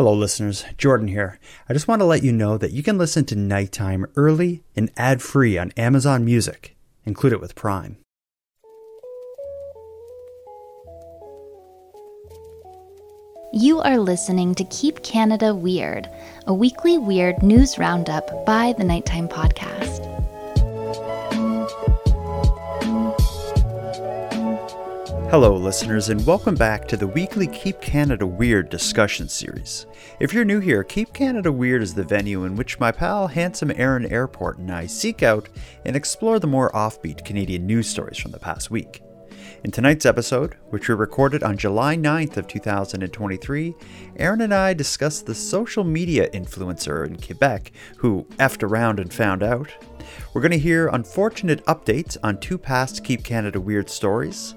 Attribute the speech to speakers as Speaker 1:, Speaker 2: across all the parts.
Speaker 1: Hello, listeners. Jordan here. I just want to let you know that you can listen to Nighttime early and ad free on Amazon Music. Include it with Prime.
Speaker 2: You are listening to Keep Canada Weird, a weekly weird news roundup by the Nighttime Podcast.
Speaker 1: Hello, listeners, and welcome back to the weekly Keep Canada Weird discussion series. If you're new here, Keep Canada Weird is the venue in which my pal Handsome Aaron Airport and I seek out and explore the more offbeat Canadian news stories from the past week. In tonight's episode, which we recorded on July 9th of 2023, Aaron and I discuss the social media influencer in Quebec who effed around and found out. We're going to hear unfortunate updates on two past Keep Canada Weird stories,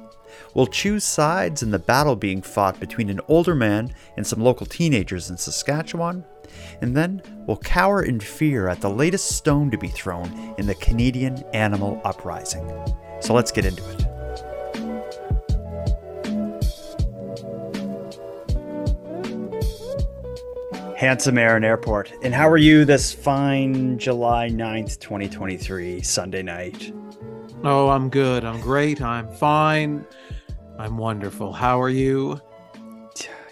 Speaker 1: will choose sides in the battle being fought between an older man and some local teenagers in Saskatchewan, and then will cower in fear at the latest stone to be thrown in the Canadian animal uprising. So let's get into it. Handsome Aaron Airport. And how are you this fine July 9th, 2023, Sunday night?
Speaker 3: Oh, I'm good. I'm great. I'm fine. I'm wonderful. How are you?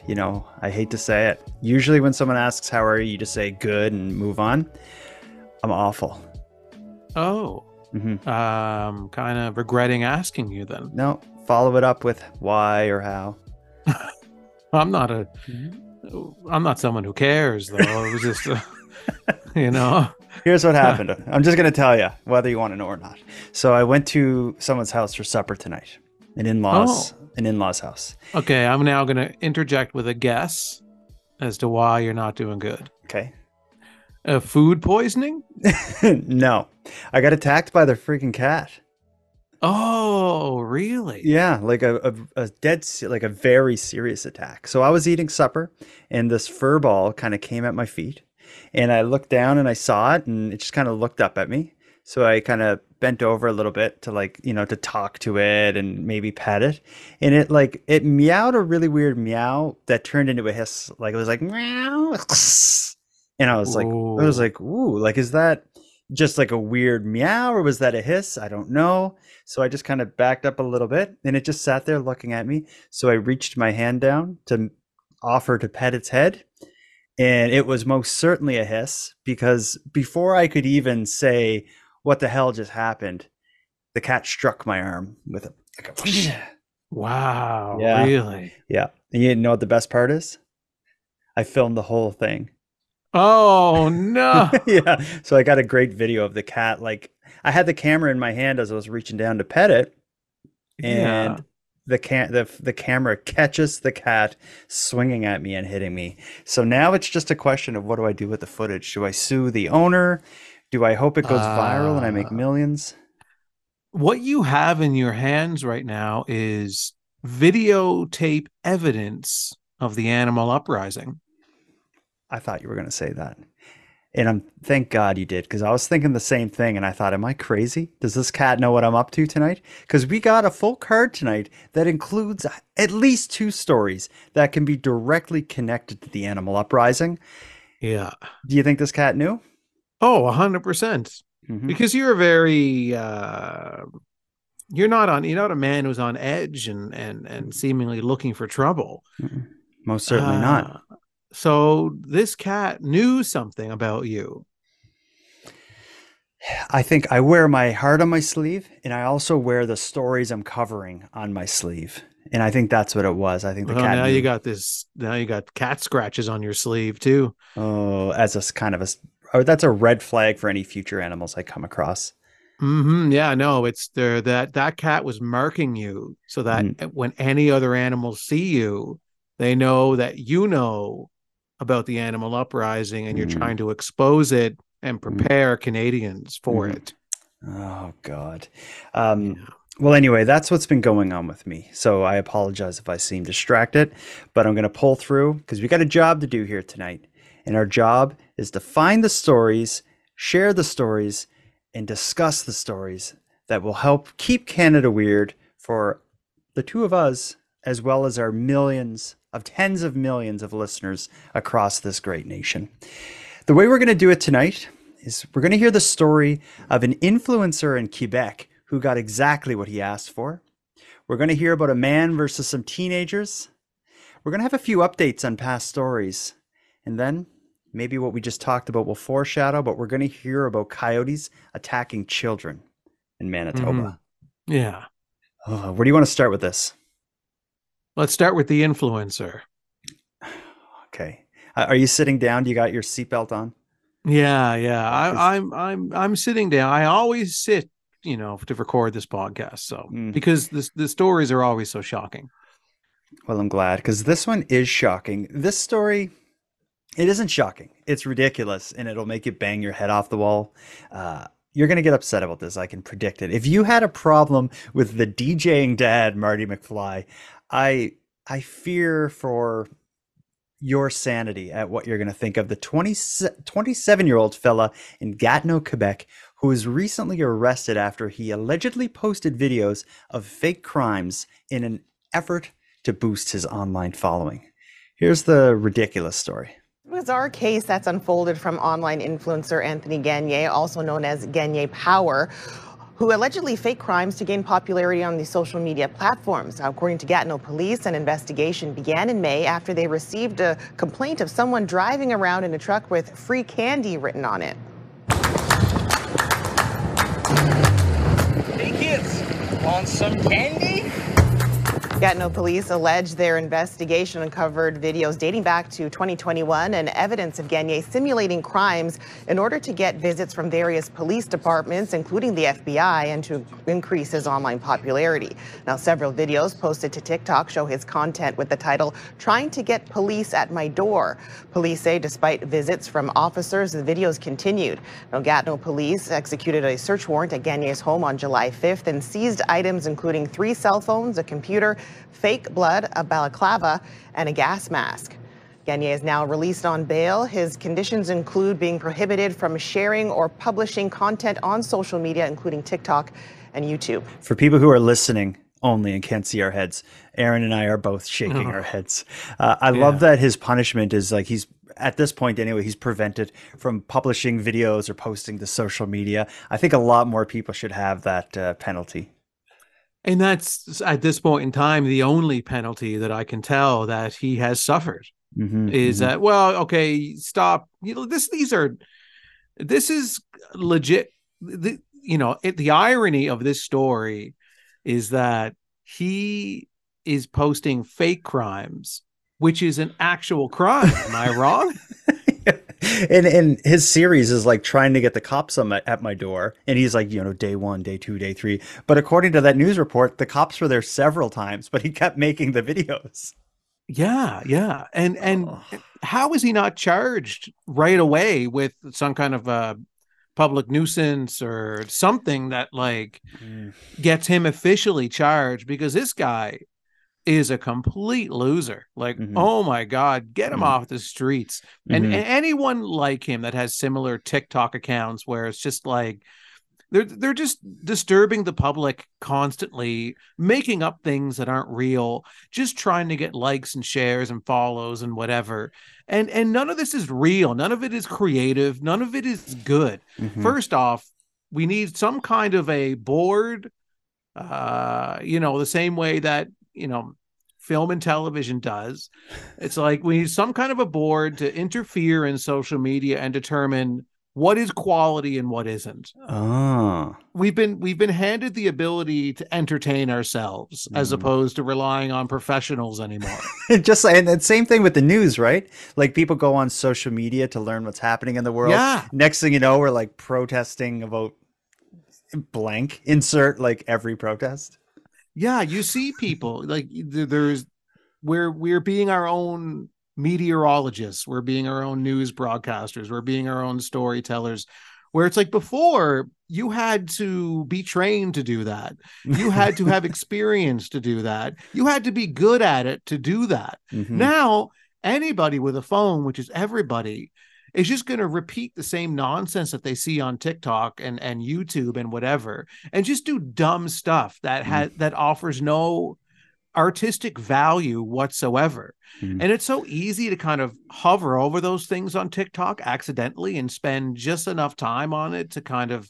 Speaker 1: You know, I hate to say it. Usually, when someone asks, How are you? you just say good and move on. I'm awful.
Speaker 3: Oh,
Speaker 1: hmm
Speaker 3: um, kind of regretting asking you then.
Speaker 1: No, follow it up with why or how.
Speaker 3: I'm not a, I'm not someone who cares though. It was just, uh, you know.
Speaker 1: Here's what happened. I'm just going to tell you whether you want to know or not. So, I went to someone's house for supper tonight, an in law's, an in law's house.
Speaker 3: Okay, I'm now going to interject with a guess as to why you're not doing good.
Speaker 1: Okay.
Speaker 3: Uh, food poisoning?
Speaker 1: no, I got attacked by the freaking cat.
Speaker 3: Oh, really?
Speaker 1: Yeah, like a, a, a dead, like a very serious attack. So I was eating supper, and this fur ball kind of came at my feet, and I looked down and I saw it, and it just kind of looked up at me. So I kind of bent over a little bit to like you know to talk to it and maybe pet it, and it like it meowed a really weird meow that turned into a hiss, like it was like meow, and I was like, I was like, ooh, like is that just like a weird meow or was that a hiss? I don't know. So I just kind of backed up a little bit and it just sat there looking at me. So I reached my hand down to offer to pet its head. And it was most certainly a hiss because before I could even say, what the hell just happened, the cat struck my arm with a, like a
Speaker 3: Wow.
Speaker 1: Yeah.
Speaker 3: Really?
Speaker 1: yeah. And you know what the best part is? I filmed the whole thing.
Speaker 3: Oh no.
Speaker 1: yeah. So I got a great video of the cat. Like I had the camera in my hand as I was reaching down to pet it, and
Speaker 3: Yeah.
Speaker 1: the can the the camera catches the cat swinging at me and hitting me. So now it's just a question of what do I do with the footage? Do I sue the owner? Do I hope it goes viral and I make
Speaker 3: Ah.
Speaker 1: millions?
Speaker 3: what you have in your hands right now is videotape evidence of the animal uprising.
Speaker 1: I thought you were going to say that. And I'm thank God you did because I was thinking the same thing and I thought, am I crazy? Does this cat know what I'm up to tonight? Because we got a full card tonight that includes at least two stories that can be directly connected to the animal uprising.
Speaker 3: Yeah.
Speaker 1: Do you think this cat knew?
Speaker 3: Oh, a hundred percent.
Speaker 1: Mhm.
Speaker 3: Because you're a very uh you're not on you're not a man who's on edge and and and seemingly looking for trouble.
Speaker 1: Mm-mm. Most certainly not.
Speaker 3: Uh, So this cat knew something about you.
Speaker 1: I think I wear my heart on my sleeve and I also wear the stories I'm covering on my sleeve. And I think that's what it was. I think the
Speaker 3: Well,
Speaker 1: cat
Speaker 3: now
Speaker 1: knew.
Speaker 3: you got this now you got cat scratches on your sleeve too.
Speaker 1: oh, as a kind of a, oh, that's a red flag for any future animals I come across.
Speaker 3: hmm Yeah, no, it's there that that cat was marking you so that
Speaker 1: Mm.
Speaker 3: when any other animals see you, they know that you know about the animal uprising and you're
Speaker 1: Mm.
Speaker 3: trying to expose it and prepare Canadians for
Speaker 1: Mhm.
Speaker 3: it.
Speaker 1: Oh God. Um,
Speaker 3: Yeah.
Speaker 1: well, anyway, that's what's been going on with me. So I apologize if I seem distracted, but I'm going to pull through because we got a job to do here tonight, and our job is to find the stories, share the stories, and discuss the stories that will help keep Canada weird for the two of us as well as our millions of tens of millions of listeners across this great nation. The way we're going to do it tonight is we're going to hear the story of an influencer in Quebec who got exactly what he asked for. We're going to hear about a man versus some teenagers. We're going to have a few updates on past stories. And then maybe what we just talked about will foreshadow, but we're going to hear about coyotes attacking children in Manitoba.
Speaker 3: Mm-hmm. Yeah.
Speaker 1: Oh, where do you want to start with this?
Speaker 3: Let's start with the influencer.
Speaker 1: Okay. Uh, are you sitting down? Do you got your seatbelt on?
Speaker 3: Yeah, yeah. I, I'm I'm I'm sitting down. I always sit, you know, to record this podcast. So mm. because the the stories are always so shocking.
Speaker 1: Well, I'm glad because this one is shocking. This story, it isn't shocking. It's ridiculous, and it'll make you bang your head off the wall. Uh, you're going to get upset about this. I can predict it. If you had a problem with the DJing dad, Marty McFly, I I fear for your sanity at what you're going to think of the 20, 27 year old fella in Gatineau, Quebec, who was recently arrested after he allegedly posted videos of fake crimes in an effort to boost his online following. Here's the ridiculous story.
Speaker 4: Bizarre case that's unfolded from online influencer Anthony Gagne, also known as Gagne Power, who allegedly faked crimes to gain popularity on the social media platforms. According to Gatineau police, an investigation began in May after they received a complaint of someone driving around in a truck with free candy written on it.
Speaker 5: Hey kids, want some candy?
Speaker 4: Gatineau police allege their investigation uncovered videos dating back to 2021 and evidence of Gagne simulating crimes in order to get visits from various police departments, including the FBI, and to increase his online popularity. Now, several videos posted to TikTok show his content with the title, Trying to Get Police at My Door. Police say despite visits from officers, the videos continued. Now, Gatineau police executed a search warrant at Gagne's home on July 5th and seized items including three cell phones, a computer, fake blood, a balaclava, and a gas mask. Gagne is now released on bail. His conditions include being prohibited from sharing or publishing content on social media, including TikTok and YouTube.
Speaker 1: For people who are listening only and can't see our heads, Aaron and I are both shaking oh. our heads. Uh, I yeah. love that his punishment is like he's at this point anyway, he's prevented from publishing videos or posting to social media. I think a lot more people should have that uh, penalty.
Speaker 3: And that's at this point in time the only penalty that I can tell that he has suffered mm-hmm, is mm-hmm. that well, okay, stop. You know, this these are this is legit. The, you know, it, the irony of this story is that he is posting fake crimes, which is an actual crime. Am I wrong?
Speaker 1: and and his series is like trying to get the cops on my, at my door and he's like you know day one day two day three but according to that news report the cops were there several times but he kept making the videos
Speaker 3: yeah yeah and and oh. how is he not charged right away with some kind of a public nuisance or something that like mm. gets him officially charged because this guy is a complete loser. Like, mm-hmm. oh my God, get him mm-hmm. off the streets. And, mm-hmm. and, anyone like him that has similar TikTok accounts where it's just like they're they're just disturbing the public constantly, making up things that aren't real, just trying to get likes and shares and follows and whatever. And and none of this is real. None of it is creative. None of it is good. Mm-hmm. First off, we need some kind of a board uh you know the same way that you know film and television does. It's like we need some kind of a board to interfere in social media and determine what is quality and what isn't.
Speaker 1: Oh
Speaker 3: we've been we've been handed the ability to entertain ourselves mm. as opposed to relying on professionals anymore.
Speaker 1: Just and the same thing with the news right? Like people go on social media to learn what's happening in the world.
Speaker 3: Yeah.
Speaker 1: Next thing you know we're like protesting about blank insert like every protest
Speaker 3: yeah you see people like there's we're we're being our own meteorologists. We're being our own news broadcasters. We're being our own storytellers. Where it's like before you had to be trained to do that. You had to have experience to do that. You had to be good at it to do that. Mm-hmm. now anybody with a phone which is everybody is just going to repeat the same nonsense that they see on TikTok and and YouTube and whatever, and just do dumb stuff that has mm. that offers no artistic value whatsoever.
Speaker 1: Mhm.
Speaker 3: And it's so easy to kind of hover over those things on TikTok accidentally and spend just enough time on it to kind of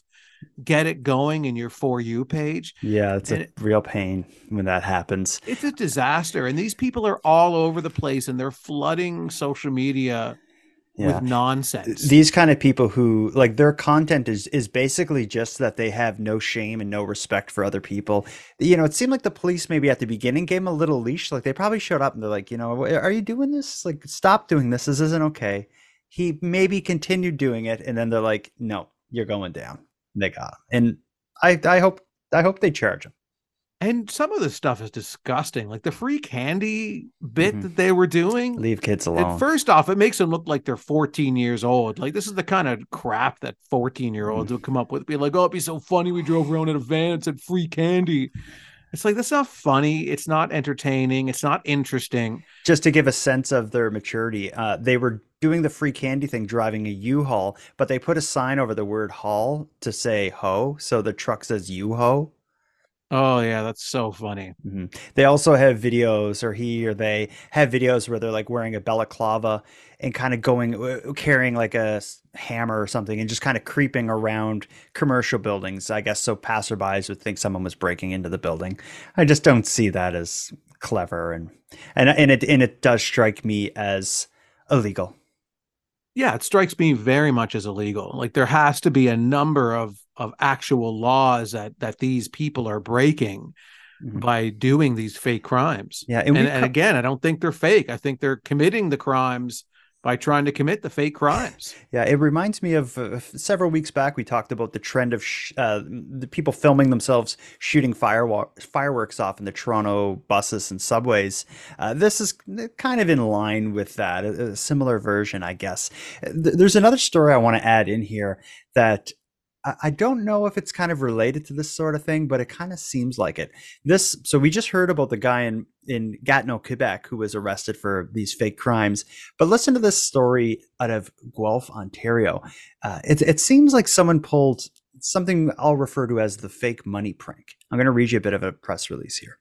Speaker 3: get it going in your for you page.
Speaker 1: Yeah, it's
Speaker 3: And
Speaker 1: a
Speaker 3: it-
Speaker 1: real pain when that happens.
Speaker 3: It's a disaster. And these people are all over the place and they're flooding social media
Speaker 1: Yeah.
Speaker 3: with nonsense.
Speaker 1: these kind of people who like their content is is basically just that they have no shame and no respect for other people. You know it seemed like the police maybe at the beginning gave them a little leash like they probably showed up and they're like you know are you doing this? Like stop doing this. This isn't okay. He maybe continued doing it and then they're like no you're going down. They got him and i i hope i hope they charge him
Speaker 3: and some of this stuff is disgusting. Like the free candy bit
Speaker 1: Mhm.
Speaker 3: that they were doing.
Speaker 1: leave kids alone
Speaker 3: first off, it makes them look like they're 14 years old. Like this is the kind of crap that 14 year
Speaker 1: Mm-hmm.
Speaker 3: olds would come up with. Be like, oh, it'd be so funny. We drove around in a van and said free candy. It's like that's not funny. It's not entertaining. It's not interesting.
Speaker 1: just to give a sense of their maturity, uh, they were doing the free candy thing, driving a U-Haul, but they put a sign over the word "haul" to say "ho," so the truck says "U-Ho."
Speaker 3: Oh yeah, that's so funny.
Speaker 1: Mhm. They also have videos, or he or they have videos where they're like wearing a balaclava and kind of going uh, carrying like a hammer or something, and just kind of creeping around commercial buildings. I guess so passerbys would think someone was breaking into the building. I just don't see that as clever, and and and it and it does strike me as illegal.
Speaker 3: Yeah, it strikes me very much as illegal. Like there has to be a number of of actual laws that that these people are breaking
Speaker 1: Mhm.
Speaker 3: by doing these fake crimes.
Speaker 1: Yeah,
Speaker 3: And, and
Speaker 1: co-
Speaker 3: again, I don't think they're fake. I think they're committing the crimes by trying to commit the fake crimes.
Speaker 1: Yeah, it reminds me of uh, several weeks back we talked about the trend of sh- uh, the people filming themselves shooting firewa- fireworks off in the Toronto buses and subways. Uh, this is kind of in line with that, a, a similar version, I guess. Uh, th- There's another story I want to add in here that I don't know if it's kind of related to this sort of thing, but it kind of seems like it. This, so we just heard about the guy in in Gatineau, Quebec, who was arrested for these fake crimes. But listen to this story out of Guelph, Ontario. Uh, it it seems like someone pulled something I'll refer to as the fake money prank. I'm going to read you a bit of a press release here.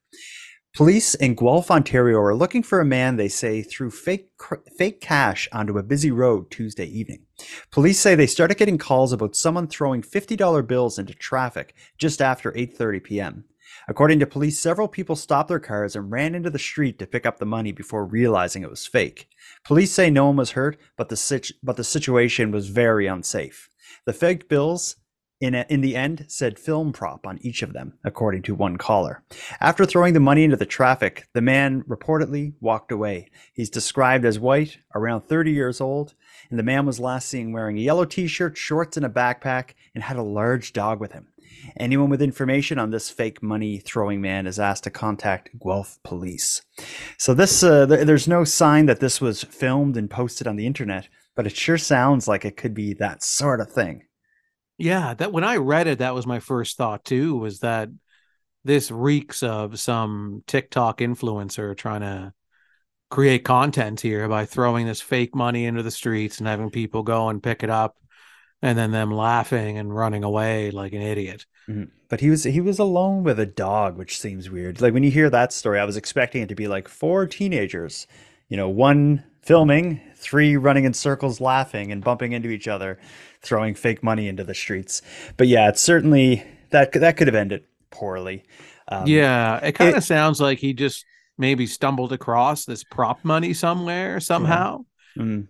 Speaker 1: Police in Guelph, Ontario are looking for a man they say threw fake fake cash onto a busy road Tuesday evening. Police say they started getting calls about someone throwing $50 bills into traffic just after 8:30 p.m. According to police, several people stopped their cars and ran into the street to pick up the money before realizing it was fake. Police say no one was hurt, but the but the situation was very unsafe. The fake bills in, a, in the end said film prop on each of them, according to one caller. After throwing the money into the traffic, the man reportedly walked away. He's described as white, around 30 years old, and the man was last seen wearing a yellow t-shirt, shorts, and a backpack, and had a large dog with him. Anyone with information on this fake money throwing man is asked to contact Guelph police. So this, uh, th- there's no sign that this was filmed and posted on the internet, but it sure sounds like it could be that sort of thing.
Speaker 3: Yeah, that when I read it, that was my first thought too, was that this reeks of some TikTok influencer trying to create content here by throwing this fake money into the streets and having people go and pick it up and then them laughing and running away like an idiot.
Speaker 1: Mhm. But he was he was alone with a dog, which seems weird. Like when you hear that story, I was expecting it to be like four teenagers, you know, one filming, three running in circles laughing and bumping into each other, throwing fake money into the streets. But yeah, it's certainly that that could have ended poorly. Um,
Speaker 3: yeah, it kind of sounds like he just maybe stumbled across this prop money somewhere somehow.
Speaker 1: mm,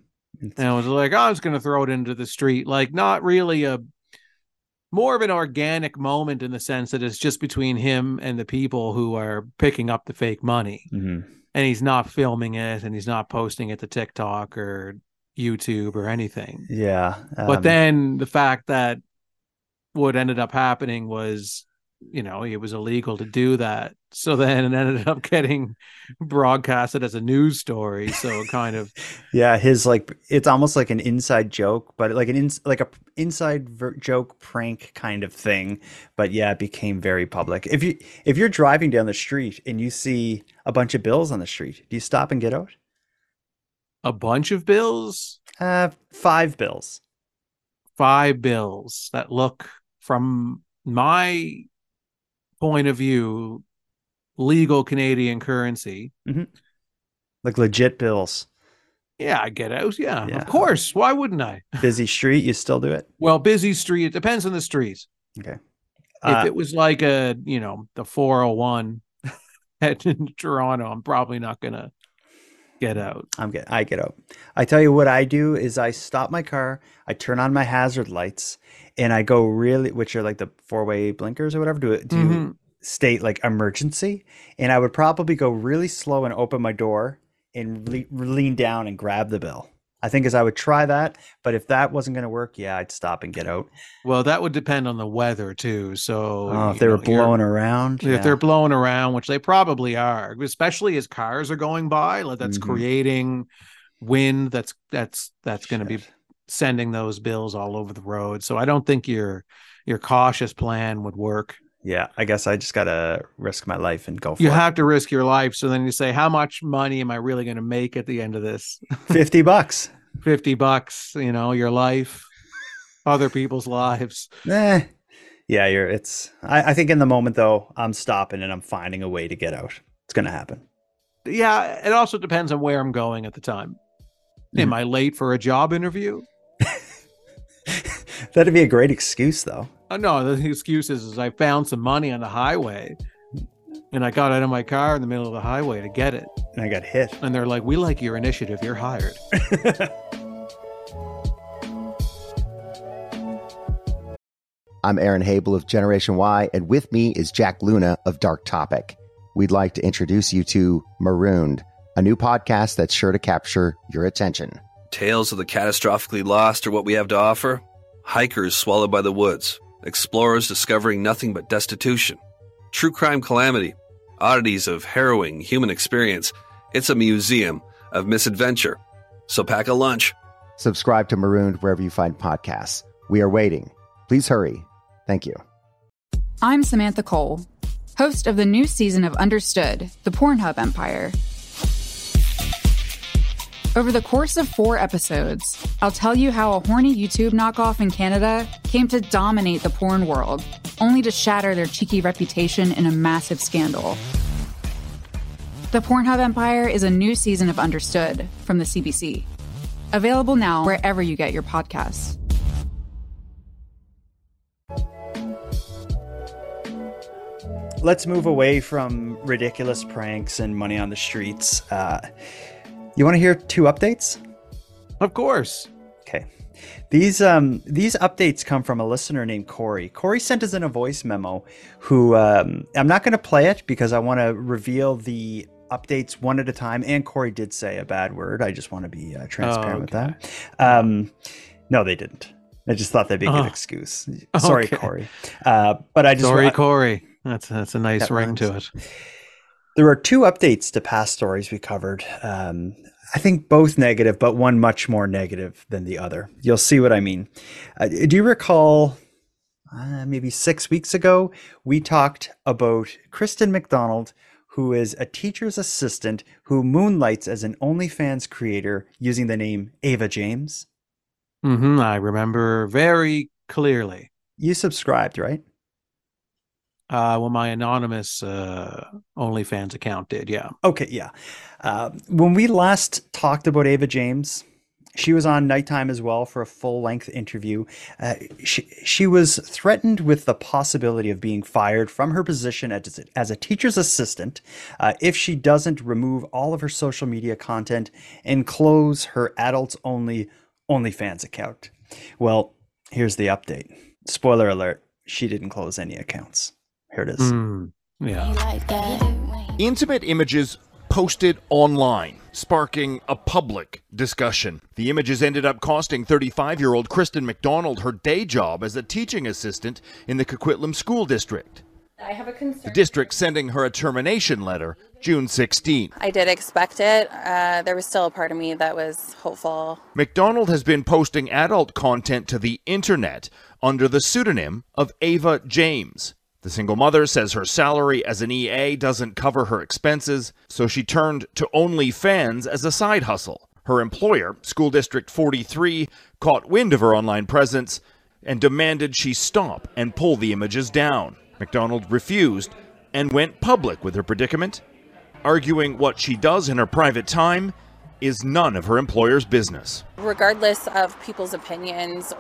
Speaker 3: And I was like, oh, I was going to throw it into the street. Like, not really a more of an organic moment in the sense that it's just between him and the people who are picking up the fake money.
Speaker 1: mhm.
Speaker 3: And he's not filming it and he's not posting it to TikTok or YouTube or anything.
Speaker 1: Yeah.
Speaker 3: but
Speaker 1: um,
Speaker 3: then the fact that what ended up happening was, you know, it was illegal to do that. So then it ended up getting broadcasted as a news story. So kind of
Speaker 1: Yeah, his like it's almost like an inside joke, but like an ins like a inside ver- joke prank kind of thing. But yeah, it became very public. If you if you're driving down the street and you see a bunch of bills on the street, do you stop and get out?
Speaker 3: a bunch of bills
Speaker 1: Uh, five bills.
Speaker 3: five bills that look from my point of view legal Canadian currency.
Speaker 1: Like legit bills.
Speaker 3: Yeah, I get out. Yeah,
Speaker 1: Yeah.
Speaker 3: of course. Why wouldn't I?
Speaker 1: Busy street, you still do it?
Speaker 3: Well, busy street. It depends on the streets.
Speaker 1: Okay.
Speaker 3: If
Speaker 1: Uh,
Speaker 3: it was like a, you know, the 401 at in Toronto, I'm probably not gonna get out.
Speaker 1: I'm get I get out. I tell you what I do is I stop my car, I turn on my hazard lights, and I go really, which are like the four way blinkers or whatever, to it to
Speaker 3: Mhm.
Speaker 1: state like emergency, and I would probably go really slow and open my door and le- lean down and grab the bill. I think as I would try that, but if that wasn't going to work, yeah, I'd stop and get out.
Speaker 3: Well, that would depend on the weather too. So
Speaker 1: Oh, if they were
Speaker 3: know, you're-
Speaker 1: blowing around,
Speaker 3: if
Speaker 1: yeah.
Speaker 3: they're blowing around, which they probably are, especially as cars are going by, like that's
Speaker 1: Mhm.
Speaker 3: creating wind that's that's that's going to be sending those bills all over the road. So I don't think your your cautious plan would work.
Speaker 1: Yeah, I guess I just gotta risk my life and go for it.
Speaker 3: You
Speaker 1: it.
Speaker 3: have to risk your life. So then you say, how much money am I really going to make at the end of this?
Speaker 1: Fifty bucks.
Speaker 3: 50 bucks, you know, your life, other people's lives.
Speaker 1: Eh. Yeah, you're it's I, I think in the moment though, I'm stopping and I'm finding a way to get out. It's gonna happen.
Speaker 3: Yeah, it also depends on where I'm going at the time. Am
Speaker 1: Mhm.
Speaker 3: I late for a job interview?
Speaker 1: That'd be a great excuse though.
Speaker 3: Oh, no, the excuse is, is I found some money on the highway and I got out of my car in the middle of the highway to get it.
Speaker 1: And I got hit.
Speaker 3: And they're like, we like your initiative. You're hired.
Speaker 6: I'm Aaron Habel of Generation Why, and with me is Jack Luna of Dark Topic. We'd like to introduce you to Marooned, a new podcast that's sure to capture your attention.
Speaker 7: Tales of the catastrophically lost are what we have to offer. Hikers swallowed by the woods. Explorers discovering nothing but destitution. True crime calamity. Oddities of harrowing human experience. It's a museum of misadventure. So pack a lunch.
Speaker 6: Subscribe to Marooned wherever you find podcasts. We are waiting. Please hurry. Thank you.
Speaker 8: I'm Samantha Cole, host of the new season of Understood, the Pornhub Empire. Over the course of four episodes, I'll tell you how a horny YouTube knockoff in Canada came to dominate the porn world, only to shatter their cheeky reputation in a massive scandal. The Pornhub Empire is a new season of Understood from the CBC. Available now wherever you get your podcasts.
Speaker 1: Let's move away from ridiculous pranks and money on the streets. Uh, you want to hear two updates?
Speaker 3: Of course.
Speaker 1: Okay. These um these updates come from a listener named Corey. Corey sent us in a voice memo. Who um, I'm not going to play it because I want to reveal the updates one at a time. And Corey did say a bad word. I just want to be uh, transparent with
Speaker 3: okay.
Speaker 1: that. Um, no, they didn't. I just thought that'd be a good
Speaker 3: Oh.
Speaker 1: excuse. Sorry,
Speaker 3: Okay.
Speaker 1: Corey. Uh, but I just
Speaker 3: Sorry,
Speaker 1: wa-
Speaker 3: Corey. That's that's a nice
Speaker 1: That
Speaker 3: ring to it.
Speaker 1: There are two updates to past stories we covered. Um, I think both negative, but one much more negative than the other. You'll see what I mean. Uh, do you recall uh, maybe six weeks ago, we talked about Kristen McDonald, who is a teacher's assistant who moonlights as an OnlyFans creator using the name Ava James?
Speaker 3: hmm I remember very clearly.
Speaker 1: You subscribed, right?
Speaker 3: Uh, well, my anonymous uh, OnlyFans account did, yeah.
Speaker 1: Okay, yeah. Uh, when we last talked about Ava James, she was on Nighttime as well for a full length interview. Uh, she, she was threatened with the possibility of being fired from her position as, as a teacher's assistant uh, if she doesn't remove all of her social media content and close her adults only OnlyFans account. Well, here's the update. Spoiler alert, she didn't close any accounts. Here it is.
Speaker 3: Mm, yeah.
Speaker 9: Intimate images posted online, sparking a public discussion. The images ended up costing 35 year old Kristen McDonald her day job as a teaching assistant in the Coquitlam School District.
Speaker 10: I have a concern.
Speaker 9: The district sending her a termination letter June 16.
Speaker 10: I did expect it. Uh, there was still a part of me that was hopeful.
Speaker 9: McDonald has been posting adult content to the internet under the pseudonym of Ava James. The single mother says her salary as an EA doesn't cover her expenses, so she turned to OnlyFans as a side hustle. Her employer, School District 43, caught wind of her online presence and demanded she stop and pull the images down. McDonald refused, and went public with her predicament, arguing what she does in her private time is none of her employer's business.
Speaker 10: Regardless of people's opinions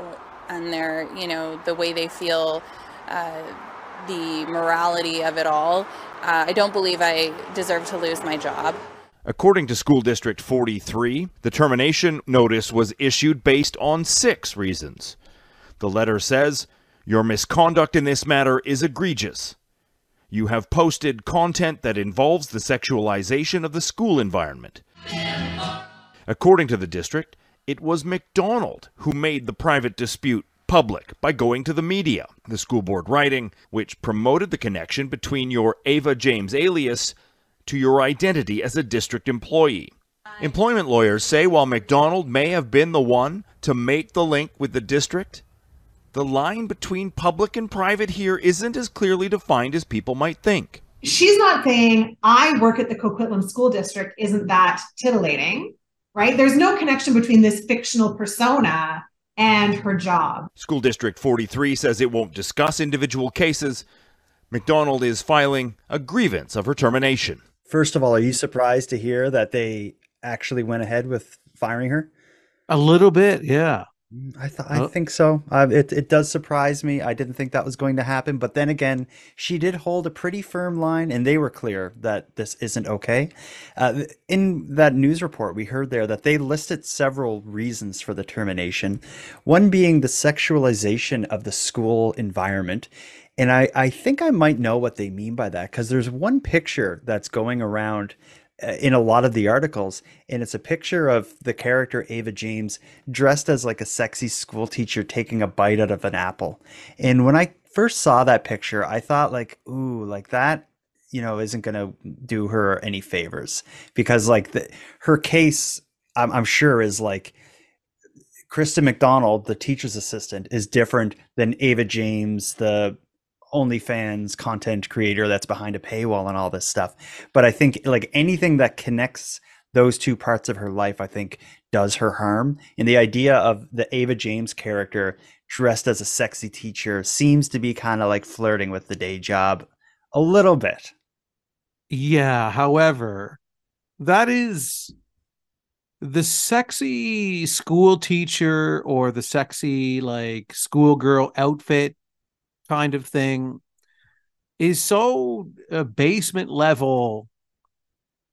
Speaker 10: and their, you know, the way they feel, uh, the morality of it all, uh, I don't believe I deserve to lose my job.
Speaker 9: According to School District 43, the termination notice was issued based on six reasons. The letter says, Your misconduct in this matter is egregious. You have posted content that involves the sexualization of the school environment. According to the district, it was McDonald who made the private dispute public by going to the media. The school board writing, which promoted the connection between your Ava James alias to your identity as a district employee. Employment lawyers say while McDonald may have been the one to make the link with the district, the line between public and private here isn't as clearly defined as people might think.
Speaker 11: She's not saying, I work at the Coquitlam School District, isn't that titillating? Right? There's no connection between this fictional persona and her job.
Speaker 9: School District 43 says it won't discuss individual cases. McDonald is filing a grievance of her termination.
Speaker 1: First of all, are you surprised to hear that they actually went ahead with firing her?
Speaker 3: A little bit, yeah.
Speaker 1: I th- I think so. Uh, it it does surprise me. I didn't think that was going to happen, but then again, she did hold a pretty firm line, and they were clear that this isn't okay. Uh, in that news report, we heard there that they listed several reasons for the termination. One being the sexualization of the school environment. And I, I think I might know what they mean by that because there's one picture that's going around Uh, in a lot of the articles and it's a picture of the character Ava James dressed as like a sexy school teacher taking a bite out of an apple. And when I first saw that picture, I thought like, ooh, like that you know isn't going to do her any favors because like the, her case I'm, I'm sure is like Kristen McDonald, the teacher's assistant, is different than Ava James, the OnlyFans content creator that's behind a paywall and all this stuff. But I think like anything that connects those two parts of her life, I think does her harm. And the idea of the Ava James character dressed as a sexy teacher seems to be kind of like flirting with the day job a little bit.
Speaker 3: Yeah. However, that is the sexy school teacher or the sexy like schoolgirl outfit kind of thing is so uh, basement level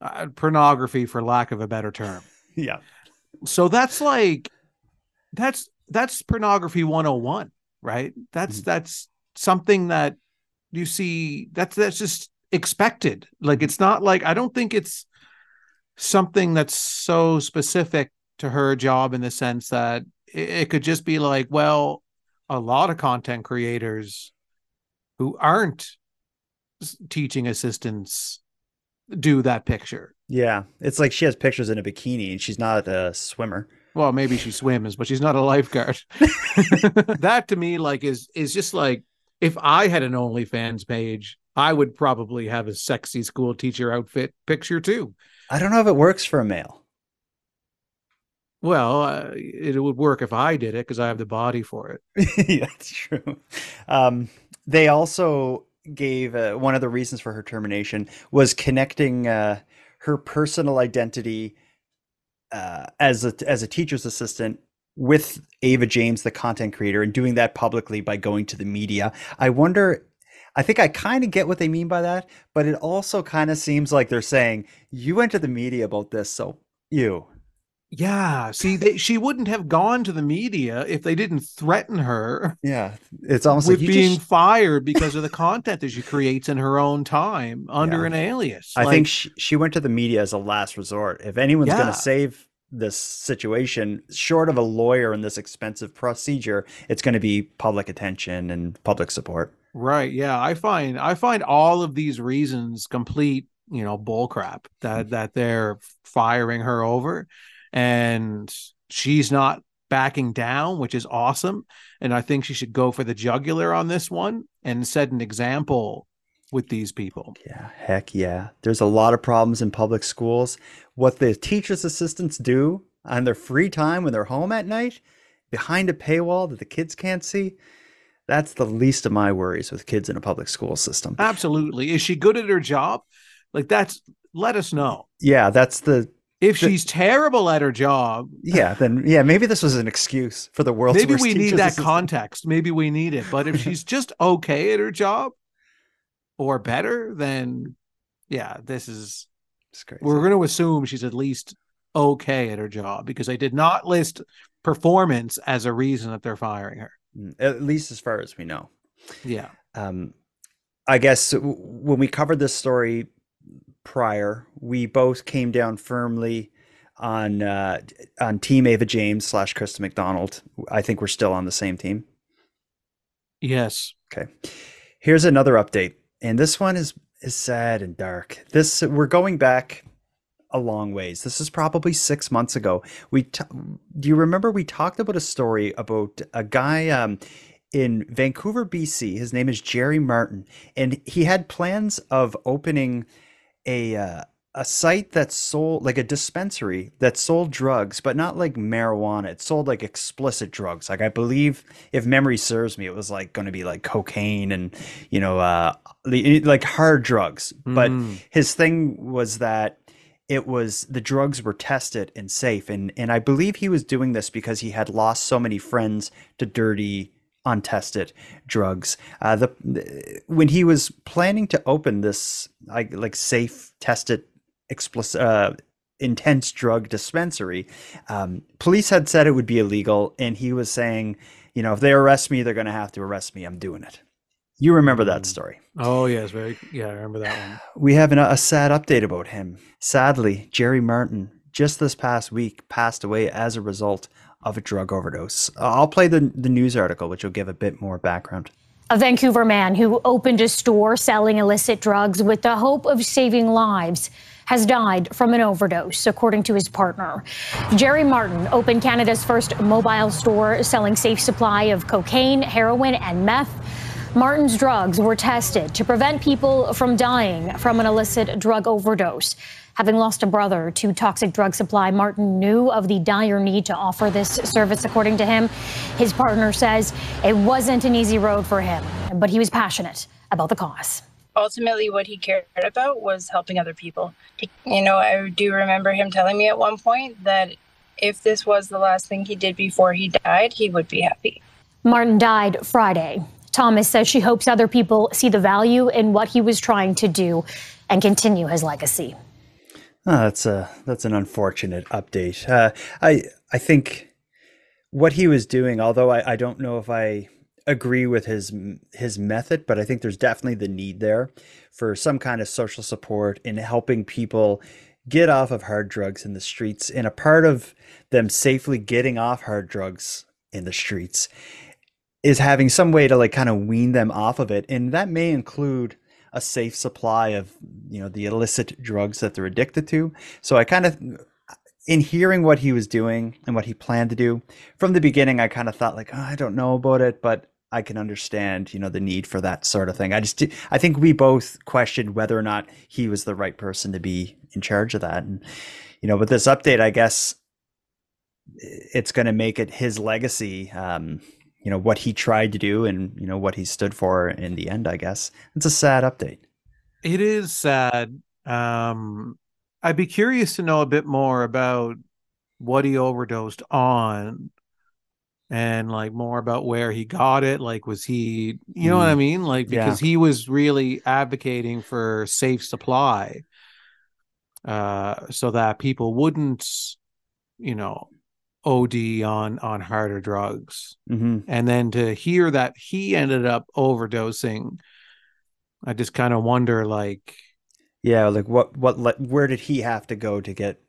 Speaker 3: uh, pornography for lack of a better term.
Speaker 1: Yeah.
Speaker 3: So that's like that's that's pornography 101 right? That's mm-hmm. that's something that you see that's that's just expected. Like it's not like i don't think it's something that's so specific to her job in the sense that it, it could just be like well a lot of content creators who aren't teaching assistants do that picture.
Speaker 1: Yeah, it's like she has pictures in a bikini and she's not a swimmer.
Speaker 3: Well, maybe she swims, but she's not a lifeguard. that to me, like, is is just like if I had an OnlyFans page, I would probably have a sexy school teacher outfit picture too.
Speaker 1: I don't know if it works for a male.
Speaker 3: Well, uh, it would work if I did it because I have the body for it.
Speaker 1: yeah, that's true. Um, they also gave uh, one of the reasons for her termination was connecting uh, her personal identity uh, as a as a teacher's assistant with Ava James, the content creator, and doing that publicly by going to the media. I wonder. I think I kind of get what they mean by that, but it also kind of seems like they're saying you went to the media about this, so you
Speaker 3: yeah, see, they, she wouldn't have gone to the media if they didn't threaten her.
Speaker 1: Yeah, it's almost
Speaker 3: with
Speaker 1: like
Speaker 3: being
Speaker 1: just...
Speaker 3: fired because of the content that she creates in her own time under yeah. an alias.
Speaker 1: I like, think she, she went to the media as a last resort. If anyone's yeah. going to save this situation, short of a lawyer and this expensive procedure, it's going to be public attention and public support.
Speaker 3: Right. Yeah, I find I find all of these reasons complete, you know, bullcrap that that they're firing her over and she's not backing down, which is awesome. And I think she should go for the jugular on this one and set an example with these people.
Speaker 1: Yeah, heck yeah. There's a lot of problems in public schools. What the teachers' assistants do on their free time when they're home at night behind a paywall that the kids can't see, That's the least of my worries with kids in a public school system.
Speaker 3: Absolutely. Is she good at her job? Like that's let us know.
Speaker 1: Yeah, that's the
Speaker 3: If
Speaker 1: The-
Speaker 3: she's terrible at her job,
Speaker 1: yeah. Then yeah, maybe this was an excuse for the world.
Speaker 3: maybe we need that
Speaker 1: assistant.
Speaker 3: context. Maybe we need it. But if she's just okay at her job or better, then yeah, this is we're going to assume she's at least okay at her job because they did not list performance as a reason that they're firing her.
Speaker 1: Mm, At least as far as we know.
Speaker 3: Yeah.
Speaker 1: um, I guess when we covered this story prior, we both came down firmly on uh, on Team Ava James slash Krista McDonald. I think we're still on the same team.
Speaker 3: Yes.
Speaker 1: Okay. Here's another update, and this one is is sad and dark. This we're going back a long ways. This is probably six months ago. We t- do you remember we talked about a story about a guy um, in Vancouver, BC. His name is Jerry Martin, and he had plans of opening a uh, a site that sold like a dispensary that sold drugs, but not like marijuana. It sold like explicit drugs. Like I believe, if memory serves me, it was like going to be like cocaine and you know, uh, like hard drugs. But
Speaker 3: Mm.
Speaker 1: his thing was that it was the drugs were tested and safe, and and I believe he was doing this because he had lost so many friends to dirty untested drugs. Uh, the, the- when he was planning to open this like like safe tested explicit uh, intense drug dispensary, um, police had said it would be illegal, and he was saying, you know, if they arrest me, they're going to have to arrest me. I'm doing it. You remember that story?
Speaker 3: Oh yes, very yeah, I remember that one.
Speaker 1: We have an, a sad update about him. Sadly, Jerry Martin just this past week passed away as a result of a drug overdose. Uh, I'll play the the news article, which will give a bit more background.
Speaker 12: A Vancouver man who opened a store selling illicit drugs with the hope of saving lives has died from an overdose, according to his partner. Jerry Martin opened Canada's first mobile store selling safe supply of cocaine, heroin, and meth. Martin's drugs were tested to prevent people from dying from an illicit drug overdose. Having lost a brother to toxic drug supply, Martin knew of the dire need to offer this service, according to him. His partner says it wasn't an easy road for him, but he was passionate about the cause.
Speaker 13: ultimately what he cared about was helping other people. You know, I do remember him telling me at one point that if this was the last thing he did before he died, he would be happy.
Speaker 12: Martin died Friday. Thomas says she hopes other people see the value in what he was trying to do and continue his legacy.
Speaker 1: Oh, that's a that's an unfortunate update. Uh, I I think what he was doing, although I, I don't know if I agree with his his method, but I think there's definitely the need there for some kind of social support in helping people get off of hard drugs in the streets. And a part of them safely getting off hard drugs in the streets is having some way to like kind of wean them off of it, and that may include a safe supply of you know the illicit drugs that they're addicted to. So I kind of in hearing what he was doing and what he planned to do from the beginning, I kind of thought like, oh, I don't know about it, but I can understand, you know, the need for that sort of thing. I just, I think we both questioned whether or not he was the right person to be in charge of that. And, you know, with this update, I guess it's going to make it his legacy, um, you know, what he tried to do and, you know, what he stood for in the end, I guess. It's a sad update.
Speaker 3: It is sad. Um, I'd be curious to know a bit more about what he overdosed on and like more about where he got it. Like, was he, you know what I
Speaker 1: Mm.
Speaker 3: mean? Like,
Speaker 1: Yeah.
Speaker 3: because he was really advocating for safe supply uh, so that people wouldn't, you know, OD on on harder drugs.
Speaker 1: hmm
Speaker 3: And then to hear that he ended up overdosing, I just kind of wonder, like,
Speaker 1: Yeah. Like what, what, like where did he have to go to get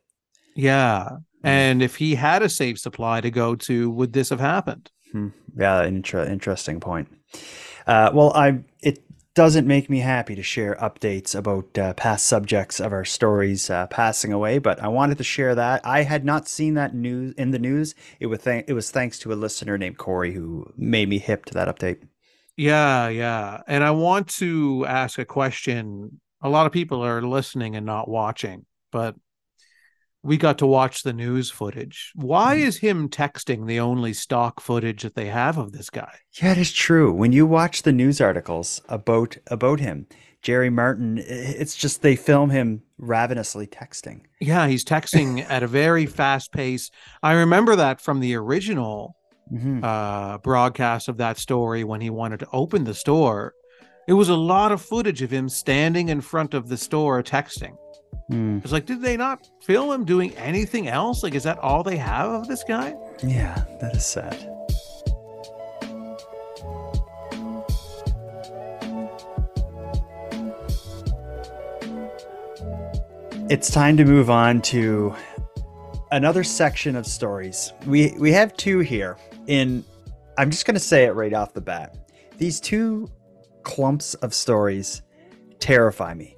Speaker 3: yeah. And if he had a safe supply to go to, would this have happened?
Speaker 1: Hmm. Yeah, inter- interesting point. Uh, well, I it doesn't make me happy to share updates about uh, past subjects of our stories uh, passing away, but I wanted to share that. I had not seen that news in the news. It was th- it was thanks to a listener named Corey who made me hip to that update.
Speaker 3: Yeah, yeah. And I want to ask a question. A lot of people are listening and not watching, but we got to watch the news footage. Why
Speaker 1: Mm-hmm.
Speaker 3: is him texting the only stock footage that they have of this guy?
Speaker 1: Yeah, it is true. When you watch the news articles about about him, Jerry Martin, it's just they film him ravenously texting.
Speaker 3: Yeah, he's texting at a very fast pace. I remember that from the original
Speaker 1: Mhm.
Speaker 3: uh, broadcast of that story when he wanted to open the store. It was a lot of footage of him standing in front of the store texting.
Speaker 1: Mm,
Speaker 3: It's like, did they not film him doing anything else? Like, is that all they have of this guy?
Speaker 1: yeah, that is sad. It's time to move on to another section of stories. We we have two here. In I'm just going to say it right off the bat. These two clumps of stories terrify me.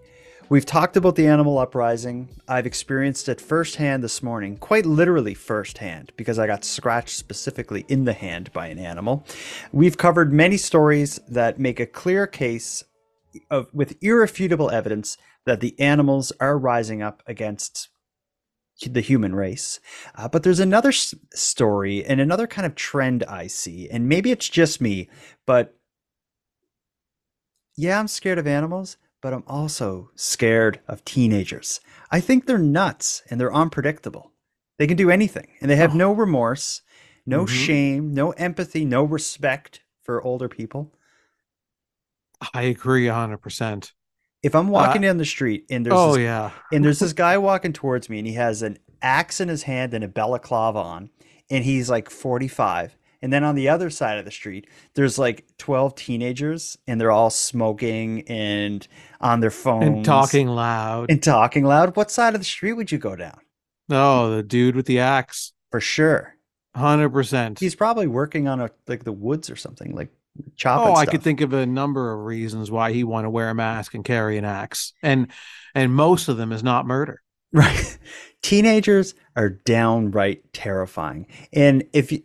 Speaker 1: We've talked about the animal uprising. I've experienced it firsthand this morning, quite literally firsthand, because I got scratched specifically in the hand by an animal. We've covered many stories that make a clear case of with irrefutable evidence that the animals are rising up against the human race. Uh, but there's another s- story and another kind of trend I see, and maybe it's just me, but yeah, I'm scared of animals, but I'm also scared of teenagers. I think they're nuts and they're unpredictable. They can do anything and they have no remorse, no
Speaker 3: Mhm.
Speaker 1: shame, no empathy, no respect for older people.
Speaker 3: I agree 100%.
Speaker 1: If I'm walking
Speaker 3: Uh,
Speaker 1: down the street and there's
Speaker 3: oh,
Speaker 1: this,
Speaker 3: yeah.
Speaker 1: and there's this guy walking towards me and he has an axe in his hand and a balaclava on and he's like 45 and then on the other side of the street there's like 12 teenagers and they're all smoking and on their phones
Speaker 3: And talking loud.
Speaker 1: and talking loud what side of the street would you go down
Speaker 3: No, the dude with the axe.
Speaker 1: for sure
Speaker 3: 100%.
Speaker 1: he's probably working on a like the woods or something like chopping
Speaker 3: Oh, I
Speaker 1: stuff.
Speaker 3: could think of a number of reasons why he want to wear a mask and carry an axe. And and most of them is not murder.
Speaker 1: Right. Teenagers are downright terrifying. And if you,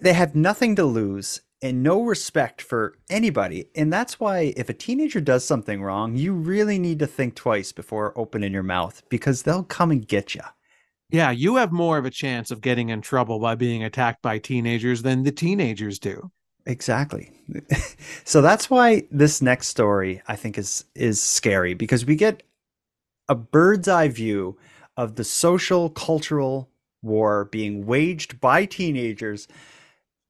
Speaker 1: they have nothing to lose and no respect for anybody. And that's why if a teenager does something wrong, you really need to think twice before opening your mouth because they'll come and get you.
Speaker 3: Yeah, you have more of a chance of getting in trouble by being attacked by teenagers than the teenagers do.
Speaker 1: Exactly. so that's why this next story I think is is scary because we get a bird's eye view of the social cultural war being waged by teenagers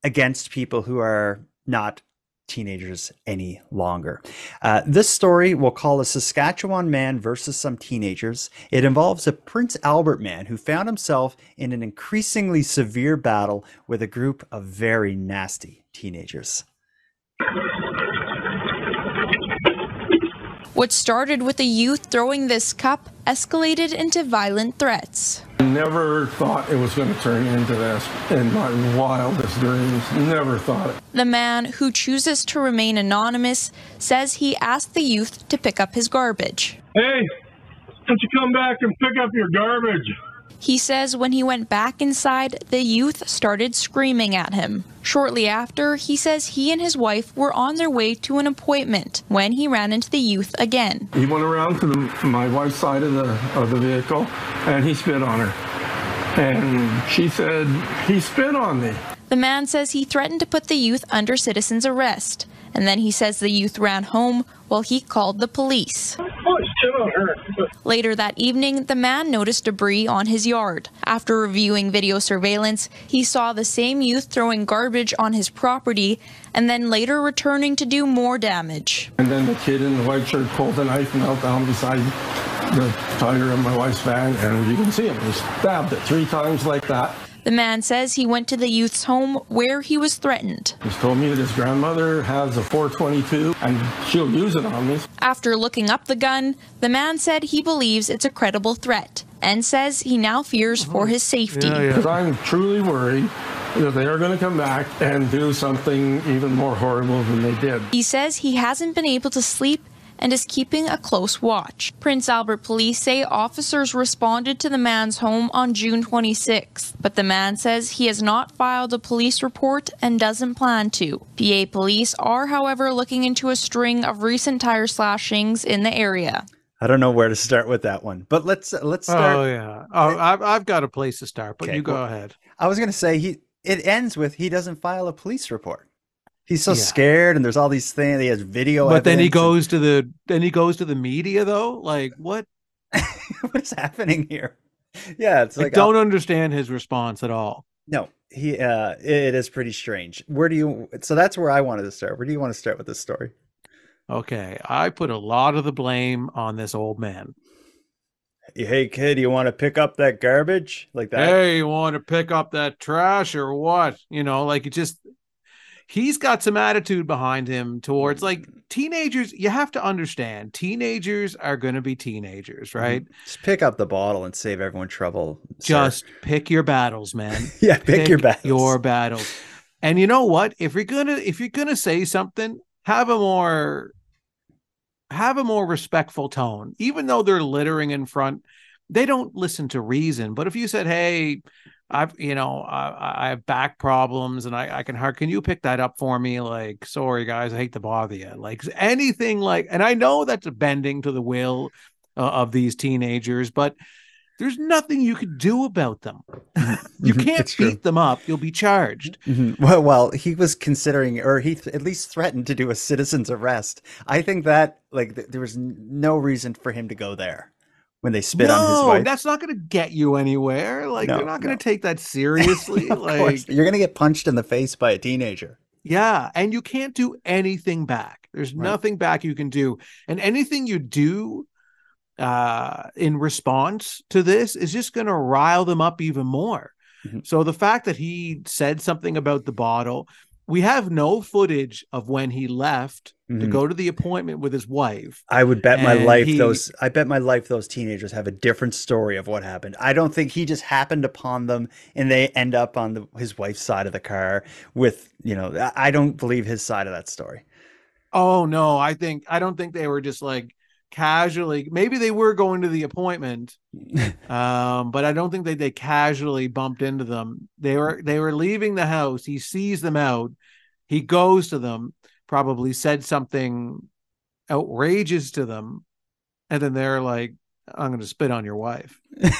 Speaker 1: against people who are not teenagers any longer. Uh, this story we'll call a Saskatchewan man versus some teenagers. It involves a Prince Albert man who found himself in an increasingly severe battle with a group of very nasty teenagers.
Speaker 14: What started with a youth throwing this cup escalated into violent threats.
Speaker 15: Never thought it was going to turn into this in my wildest dreams. Never thought it.
Speaker 14: The man, who chooses to remain anonymous, says he asked the youth to pick up his garbage.
Speaker 15: Hey, why don't you come back and pick up your garbage?
Speaker 14: He says when he went back inside, the youth started screaming at him. Shortly after, he says he and his wife were on their way to an appointment when he ran into the youth again.
Speaker 15: He went around to the, my wife's side of the of the vehicle, and he spit on her. And she said he spit on me.
Speaker 14: The man says he threatened to put the youth under citizen's arrest, and then he says the youth ran home while he called the police.
Speaker 15: Oh, spit on her.
Speaker 14: Later that evening, the man noticed debris on his yard. After reviewing video surveillance, he saw the same youth throwing garbage on his property and then later returning to do more damage.
Speaker 15: And then the kid in the white shirt pulled a knife and knelt down beside the tire of my wife's van, and you can see him. He stabbed it three times like that.
Speaker 14: The man says he went to the youth's home where he was threatened.
Speaker 15: He's told me that his grandmother has a 422 and she'll use it on me.
Speaker 14: After looking up the gun, the man said he believes it's a credible threat and says he now fears for his safety.
Speaker 15: Yeah, Because I'm truly worried that they are going to come back and do something even more horrible than they did.
Speaker 14: He says he hasn't been able to sleep and is keeping a close watch. Prince Albert police say officers responded to the man's home on June 26, but the man says he has not filed a police report and doesn't plan to. PA police are, however, looking into a string of recent tire slashings in the area.
Speaker 1: I don't know where to start with that one, but let's uh, let's oh, start.
Speaker 3: Oh yeah. Oh, I've I've got a place to start, but
Speaker 1: Okay,
Speaker 3: you go
Speaker 1: well,
Speaker 3: ahead.
Speaker 1: I was gonna say he. It ends with he doesn't file a police report. He's so
Speaker 3: Yeah.
Speaker 1: scared, and there's all these things. He has video.
Speaker 3: But then he
Speaker 1: evidence and-
Speaker 3: goes to the then he goes to the media though. Like what?
Speaker 1: what is happening here? Yeah, it's like I
Speaker 3: don't understand his response at all.
Speaker 1: No, he. uh It is pretty strange. Where do you? So that's where I wanted to start. Where do you want to start with this story?
Speaker 3: Okay, I put a lot of the blame on this old man.
Speaker 1: Hey kid, you want to pick up that garbage like that?
Speaker 3: Hey, you want to pick up that trash or what? You know, like it just he's got some attitude behind him towards like mm-hmm. teenagers. You have to understand, teenagers are going to be teenagers, mm-hmm. right?
Speaker 1: Just pick up the bottle and save everyone trouble. sir.
Speaker 3: Just pick your battles, man.
Speaker 1: Yeah, pick your battles.
Speaker 3: Your battles. And you know what? If you're gonna if you're gonna say something, have a more have a more respectful tone. Even though they're littering in front, they don't listen to reason. But if you said, "Hey, I've you know I, I have back problems and I, I can hard can you pick that up for me? Like sorry guys i hate to bother you like anything like and i know that's a bending to the will uh, of these teenagers but there's nothing you could do about them. You
Speaker 1: Mhm,
Speaker 3: can't beat them up you'll be charged.
Speaker 1: Mhm. Well, well, he was considering, or he th- at least threatened to do a citizen's arrest. I think that, like, th- there was no reason for him to go there when they spit on his
Speaker 3: no
Speaker 1: wife.
Speaker 3: that's not going to get you anywhere like
Speaker 1: No,
Speaker 3: they're not going
Speaker 1: no.
Speaker 3: to take that seriously like
Speaker 1: course, you're gonna get punched in the face by a teenager.
Speaker 3: Yeah, and you can't do anything back. There's
Speaker 1: Right.
Speaker 3: nothing back you can do. And anything you do uh in response to this is just going to rile them up even more.
Speaker 1: Mhm.
Speaker 3: So the fact that he said something about the bottle, we have no footage of when he left to
Speaker 1: Mhm.
Speaker 3: go to the appointment with his wife.
Speaker 1: I would bet my life
Speaker 3: he-
Speaker 1: those I bet my life those teenagers have a different story of what happened. I don't think he just happened upon them and they end up on the, his wife's side of the car with, you know, I don't believe his side of that story.
Speaker 3: Oh no, I think I don't think they were just like casually maybe they were going to the appointment um but i don't think they they casually bumped into them. They were they were leaving the house. He sees them out. He goes to them probably said something outrageous to them and then they're like i'm going to spit on your wife.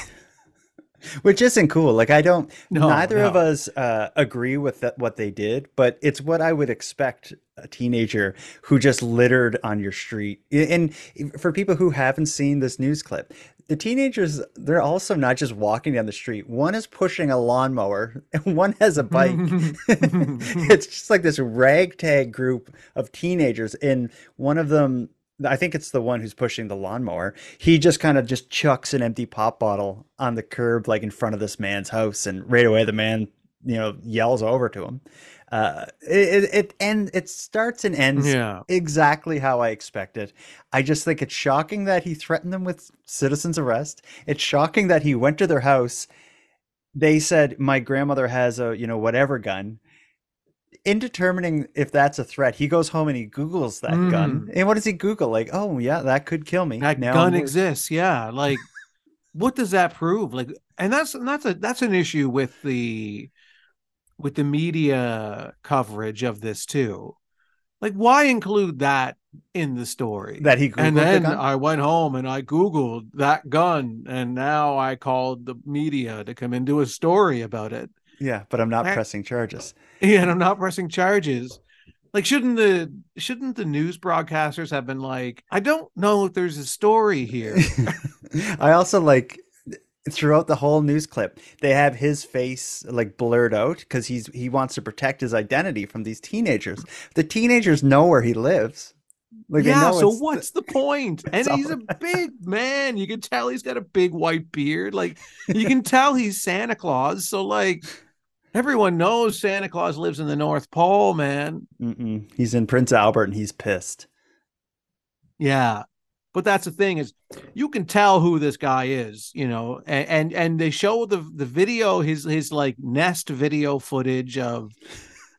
Speaker 1: Which isn't cool. Like I don't
Speaker 3: No,
Speaker 1: neither of us uh, agree with that, what they did, but it's what I would expect a teenager who just littered on your street. And for people who haven't seen this news clip, the teenagers they're also not just walking down the street. One is pushing a lawnmower and one has a bike. it's just like this ragtag group of teenagers and one of them I think it's the one who's pushing the lawnmower. He just kind of just chucks an empty pop bottle on the curb, like in front of this man's house, and right away the man, you know, yells over to him. Uh, it, it and it starts and ends
Speaker 3: Yeah.
Speaker 1: exactly how I expected. I just think it's shocking that he threatened them with citizen's arrest. It's shocking that he went to their house. They said my grandmother has a you know whatever gun. In determining if that's a threat, he goes home and he Googles that gun. And what does he Google? Like, oh yeah, that could kill me.
Speaker 3: Mm. that
Speaker 1: Now
Speaker 3: gun exists yeah like what does that prove like and that's that's a that's an issue with the with the media coverage of this too. Like why include that in the story?
Speaker 1: That he
Speaker 3: and
Speaker 1: Googled the
Speaker 3: then
Speaker 1: gun?
Speaker 3: i went home and i googled that gun and now i called the media to come and do a story about it.
Speaker 1: Yeah, but I'm not
Speaker 3: That-
Speaker 1: pressing charges.
Speaker 3: yeah and i'm not pressing charges. Like shouldn't the shouldn't the news broadcasters have been like i don't know if there's a story here.
Speaker 1: I also like throughout the whole news clip, they have his face like blurred out because he's he wants to protect his identity from these teenagers. The teenagers know where he lives. Like
Speaker 3: yeah, so what's the point? And he's a big man. You can tell he's got a big white beard. Like you can tell he's Santa Claus. So like everyone knows Santa Claus lives in the North Pole, man.
Speaker 1: Mm-mm. He's in Prince Albert and he's pissed.
Speaker 3: Yeah. But that's the thing is you can tell who this guy is, you know, and and, and they show the the video, his his like nest video footage of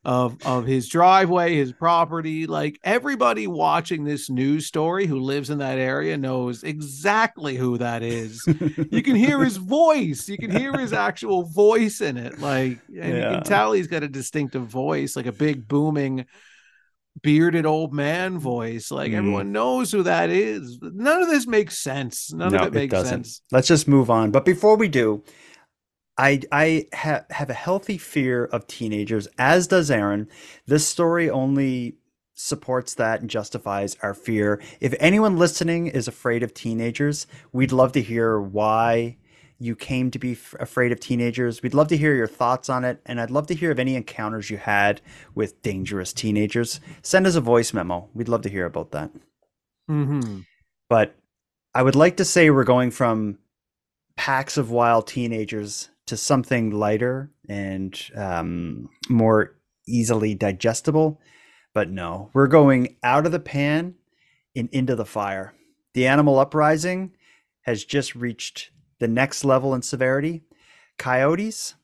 Speaker 3: of of his driveway, his property. Like everybody watching this news story who lives in that area knows exactly who that is. you can hear his voice. You can hear his actual voice in it. Like and you can tell he's got a distinctive voice, like a big booming bearded old man voice. Like
Speaker 1: Mm.
Speaker 3: everyone knows who that is. None of this makes sense. None of it makes sense.
Speaker 1: Let's just move on. But before we do, I I ha- have a healthy fear of teenagers, as does Aaron. This story only supports that and justifies our fear. If anyone listening is afraid of teenagers, we'd love to hear why you came to be f- afraid of teenagers. We'd love to hear your thoughts on it, and I'd love to hear of any encounters you had with dangerous teenagers. Send us a voice memo. We'd love to hear about that.
Speaker 3: Mm-hmm.
Speaker 1: But I would like to say we're going from packs of wild teenagers to something lighter and um, more easily digestible. But no, we're going out of the pan and into the fire. The animal uprising has just reached the next level in severity. Coyotes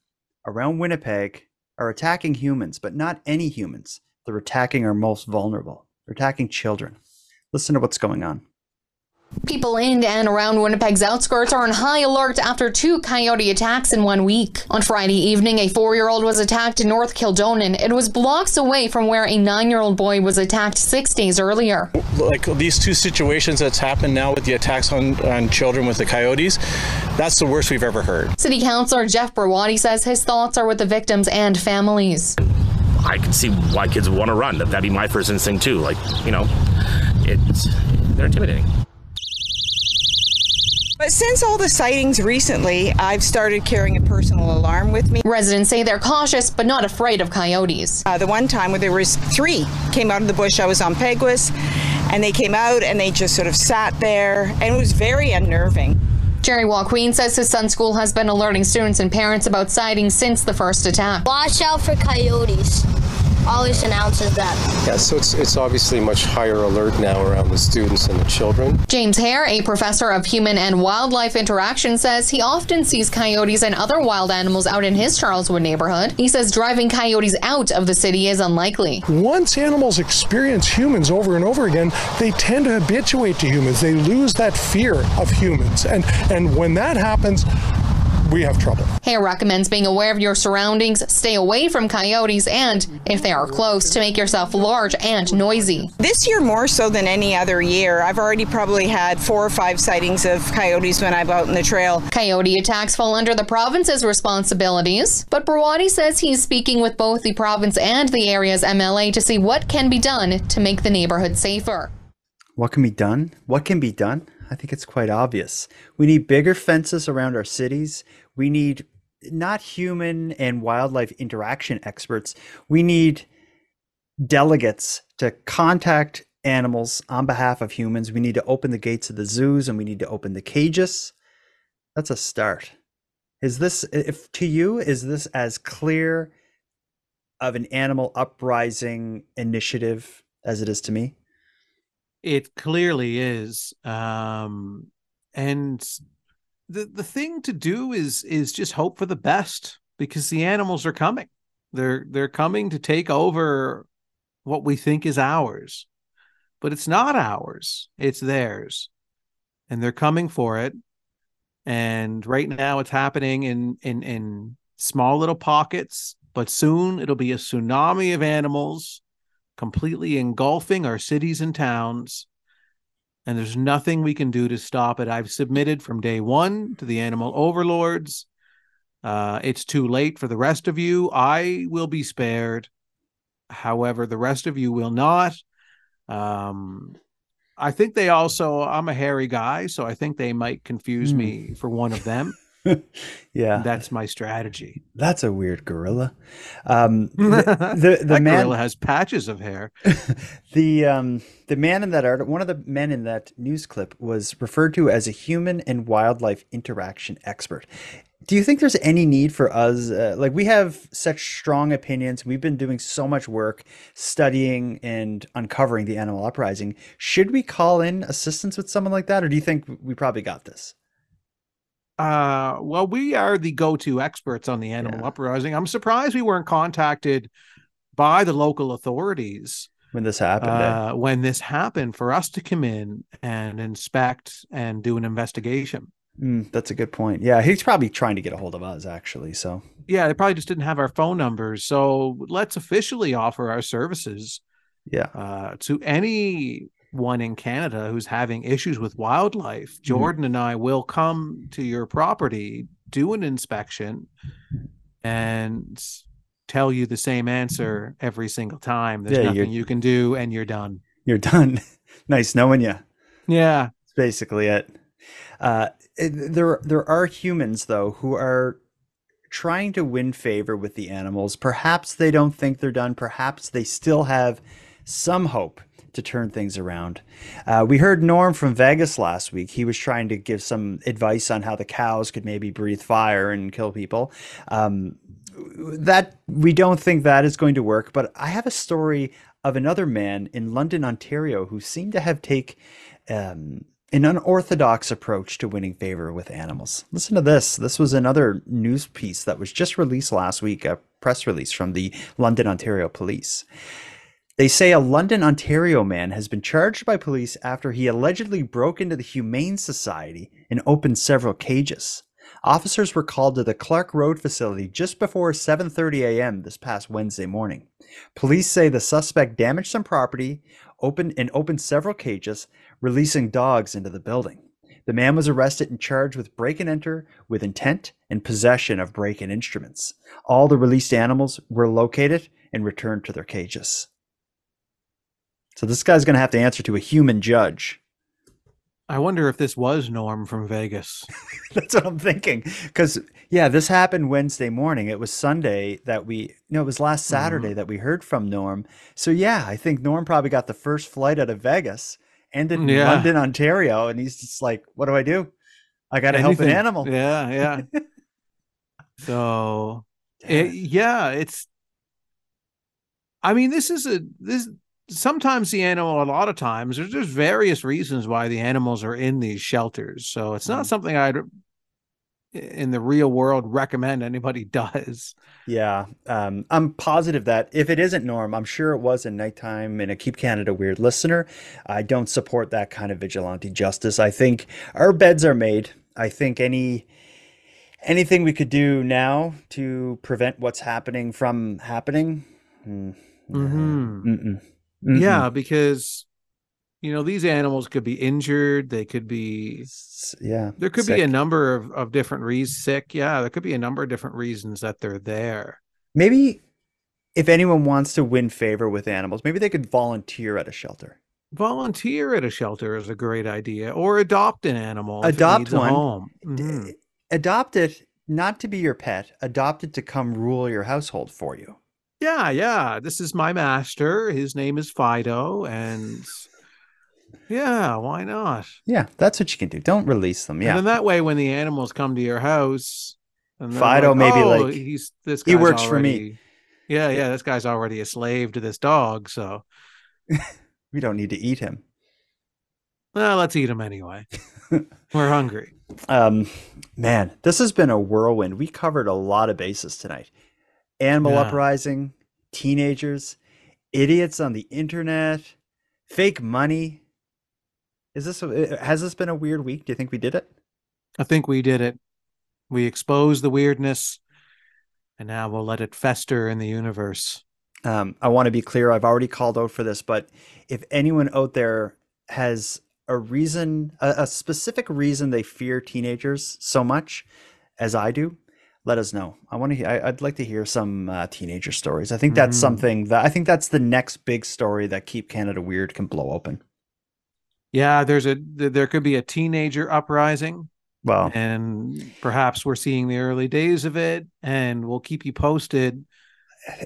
Speaker 1: around Winnipeg are attacking humans, but not any humans. They're attacking our most vulnerable. They're attacking children. Listen to what's going on.
Speaker 16: People in and around Winnipeg's outskirts are on high alert after two coyote attacks in one week. On Friday evening, a four year old was attacked in North Kildonan. It was blocks away from where a nine year old boy was attacked six days earlier.
Speaker 17: like these two situations that's happened now with the attacks on, on children with the coyotes, that's the worst we've ever heard.
Speaker 16: City Councilor Jeff Browaty says his thoughts are with the victims and families.
Speaker 18: I can see why kids would want to run. That- That'd be my first instinct too. Like, you know, it's they're intimidating.
Speaker 19: But since all the sightings recently, I've started carrying a personal alarm with me.
Speaker 16: Residents say they're cautious but not afraid of coyotes.
Speaker 19: Uh, the one time where there was three came out of the bush, I was on Peguis, and they came out and they just sort of sat there, and it was very unnerving.
Speaker 16: Jerry Walqueen says his son's school has been alerting students and parents about sightings since the first attack.
Speaker 20: Watch out for coyotes. Always announces that.
Speaker 21: Yeah, so it's, it's obviously much higher alert now around the students and the children.
Speaker 16: James Hare, a professor of human and wildlife interaction, says he often sees coyotes and other wild animals out in his Charleswood neighborhood. He says driving coyotes out of the city is unlikely.
Speaker 22: Once animals experience humans over and over again, they tend to habituate to humans. They lose that fear of humans. And and when that happens, we have trouble.
Speaker 16: Hare recommends being aware of your surroundings, stay away from coyotes, and, if they are close, to make yourself large and noisy.
Speaker 19: This year, more so than any other year, I've already probably had four or five sightings of coyotes when I'm out in the trail.
Speaker 16: Coyote attacks fall under the province's responsibilities, but Browaty says he's speaking with both the province and the area's MLA to see what can be done to make the neighborhood safer.
Speaker 1: What can be done? What can be done? I think it's quite obvious. We need bigger fences around our cities. We need not human and wildlife interaction experts. We need delegates to contact animals on behalf of humans. We need to open the gates of the zoos and we need to open the cages. That's a start. Is this, if to you, is this as clear of an animal uprising initiative as it is to me?
Speaker 3: It clearly is. Um, and the the thing to do is is just hope for the best because the animals are coming. They're they're coming to take over what we think is ours. But it's not ours. It's theirs. And they're coming for it. And right now it's happening in in in small little pockets, but soon it'll be a tsunami of animals completely engulfing our cities and towns. And there's nothing we can do to stop it. I've submitted from day one to the animal overlords. Uh, it's too late for the rest of you. I will be spared. However, the rest of you will not. Um, I think they also, I'm a hairy guy, so I think they might confuse
Speaker 1: Hmm.
Speaker 3: me for one of them.
Speaker 1: Yeah.
Speaker 3: That's my strategy.
Speaker 1: That's a weird gorilla. Um, the the, the man
Speaker 3: gorilla has patches of hair.
Speaker 1: the um the man in that art one of the men in that news clip was referred to as a human and wildlife interaction expert. Do you think there's any need for us uh, like we have such strong opinions we've been doing so much work studying and uncovering the animal uprising should we call in assistance with someone like that or do you think we probably got this
Speaker 3: Uh, well, we are the go-to experts on the animal uprising. I'm surprised we weren't contacted by the local authorities
Speaker 1: when this happened eh?
Speaker 3: uh, when this happened for us to come in and inspect and do an investigation.
Speaker 1: Mm, that's a good point yeah he's probably trying to get a hold of us actually so
Speaker 3: Yeah, they probably just didn't have our phone numbers. So let's officially offer our services
Speaker 1: Yeah.
Speaker 3: Uh, to anyone in Canada who's having issues with wildlife, Jordan and I will come to your property, do an inspection, and tell you the same answer every single time. There's
Speaker 1: Yeah,
Speaker 3: nothing
Speaker 1: you're-
Speaker 3: can do, and you're done.
Speaker 1: You're done. nice knowing you.
Speaker 3: Yeah.
Speaker 1: That's basically it. Uh, there, there are humans though who are trying to win favor with the animals. Perhaps they don't think they're done. Perhaps they still have some hope to turn things around. Uh, we heard Norm from Vegas last week. He was trying to give some advice on how the cows could maybe breathe fire and kill people. Um, that we don't think that is going to work. But I have a story of another man in London, Ontario, who seemed to have take um, an unorthodox approach to winning favor with animals. Listen to this. This was another news piece that was just released last week, a press release from the London, Ontario police. They say a London, Ontario man has been charged by police after he allegedly broke into the Humane Society and opened several cages. Officers were called to the Clark Road facility just before 7:30 a.m. this past Wednesday morning. Police say the suspect damaged some property, opened and opened several cages, releasing dogs into the building. The man was arrested and charged with break and enter with intent and possession of break in instruments. All the released animals were located and returned to their cages. So this guy's going to have to answer to a human judge.
Speaker 3: I wonder if this was Norm from Vegas.
Speaker 1: That's what I'm thinking. Because yeah, this happened Wednesday morning. It was Sunday that we no, it was last mm-hmm. Saturday that we heard from Norm. So yeah, I think Norm probably got the first flight out of Vegas, ended in
Speaker 3: Yeah.
Speaker 1: London, Ontario, and he's just like, "What do I do? I got to help an animal."
Speaker 3: Yeah, yeah. so, it, yeah, it's. I mean, this is a this. Sometimes the animal, a lot of times, there's there's various reasons why the animals are in these shelters. So it's not something I'd, in the real world, recommend anybody does.
Speaker 1: Yeah, um, I'm positive that if it isn't Norm, I'm sure it was in nighttime in a Keep Canada Weird listener. I don't support that kind of vigilante justice. I think our beds are made. I think any anything we could do now to prevent what's happening from happening. mm,
Speaker 3: Mhm.
Speaker 1: Mm-mm.
Speaker 3: Yeah, because you know these animals could be injured. They could be
Speaker 1: yeah.
Speaker 3: There could be a number of, of different reasons. Sick, yeah. There could be a number of different reasons that they're there.
Speaker 1: Maybe if anyone wants to win favor with animals, maybe they could volunteer at a shelter.
Speaker 3: Volunteer at a shelter is a great idea, or adopt an animal.
Speaker 1: Adopt one.
Speaker 3: home. Mhm.
Speaker 1: Adopt it not to be your pet. Adopt it to come rule your household for you.
Speaker 3: Yeah, yeah. This is my master. His name is Fido, and yeah, why not?
Speaker 1: Yeah, that's what you can do. Don't release them. Yeah.
Speaker 3: And then that way, when the animals come to your house, and
Speaker 1: Fido
Speaker 3: like,
Speaker 1: maybe
Speaker 3: "Oh,
Speaker 1: like,
Speaker 3: he's this.
Speaker 1: "He works for me."
Speaker 3: Yeah, yeah. This guy's already a slave to this dog, so
Speaker 1: we don't need to eat him.
Speaker 3: well, let's eat him anyway. We're hungry.
Speaker 1: Um, man, this has been a whirlwind. We covered a lot of bases tonight. Animal
Speaker 3: Yeah.
Speaker 1: uprising, teenagers, idiots on the internet, fake money. Is this a, has this been a weird week? Do you think we did it?
Speaker 3: I think we did it. We exposed the weirdness, and now we'll let it fester in the universe.
Speaker 1: Um, I want to be clear. I've already called out for this, but if anyone out there has a reason, a, a specific reason they fear teenagers so much as I do, let us know. I want to. I, I'd like to hear some uh, teenager stories. I think that's
Speaker 3: Mhm.
Speaker 1: something that I think that's the next big story that Keep Canada Weird can blow open.
Speaker 3: Yeah, there's a there could be a teenager uprising,
Speaker 1: Well,
Speaker 3: and perhaps we're seeing the early days of it, and we'll keep you posted.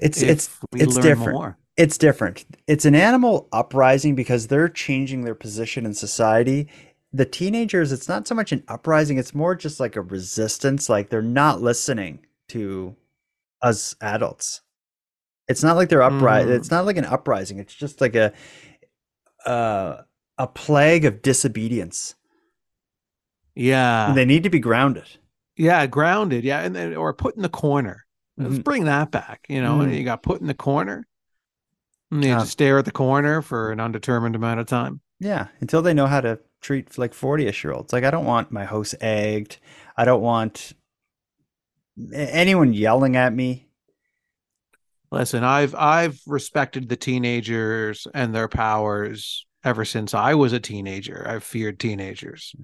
Speaker 1: it's it's it's different.
Speaker 3: more.
Speaker 1: It's different. It's an animal uprising because they're changing their position in society. The teenagers, it's not so much an uprising, it's more just like a resistance. Like they're not listening to us adults. It's not like they're uprising.
Speaker 3: Mhm.
Speaker 1: It's not like an uprising. It's just like a uh, a plague of disobedience.
Speaker 3: Yeah,
Speaker 1: And they need to be grounded.
Speaker 3: yeah, grounded. Yeah, and then or put in the corner. Let's
Speaker 1: Mhm.
Speaker 3: bring that back. You know,
Speaker 1: Mhm.
Speaker 3: you got put in the corner. And you
Speaker 1: Yeah.
Speaker 3: just stare at the corner for an undetermined amount of time.
Speaker 1: Yeah, until they know how to treat like 40ish year olds. Like I don't want my host egged. I don't want anyone yelling at me.
Speaker 3: Listen, I've I've respected the teenagers and their powers ever since I was a teenager. I've feared teenagers.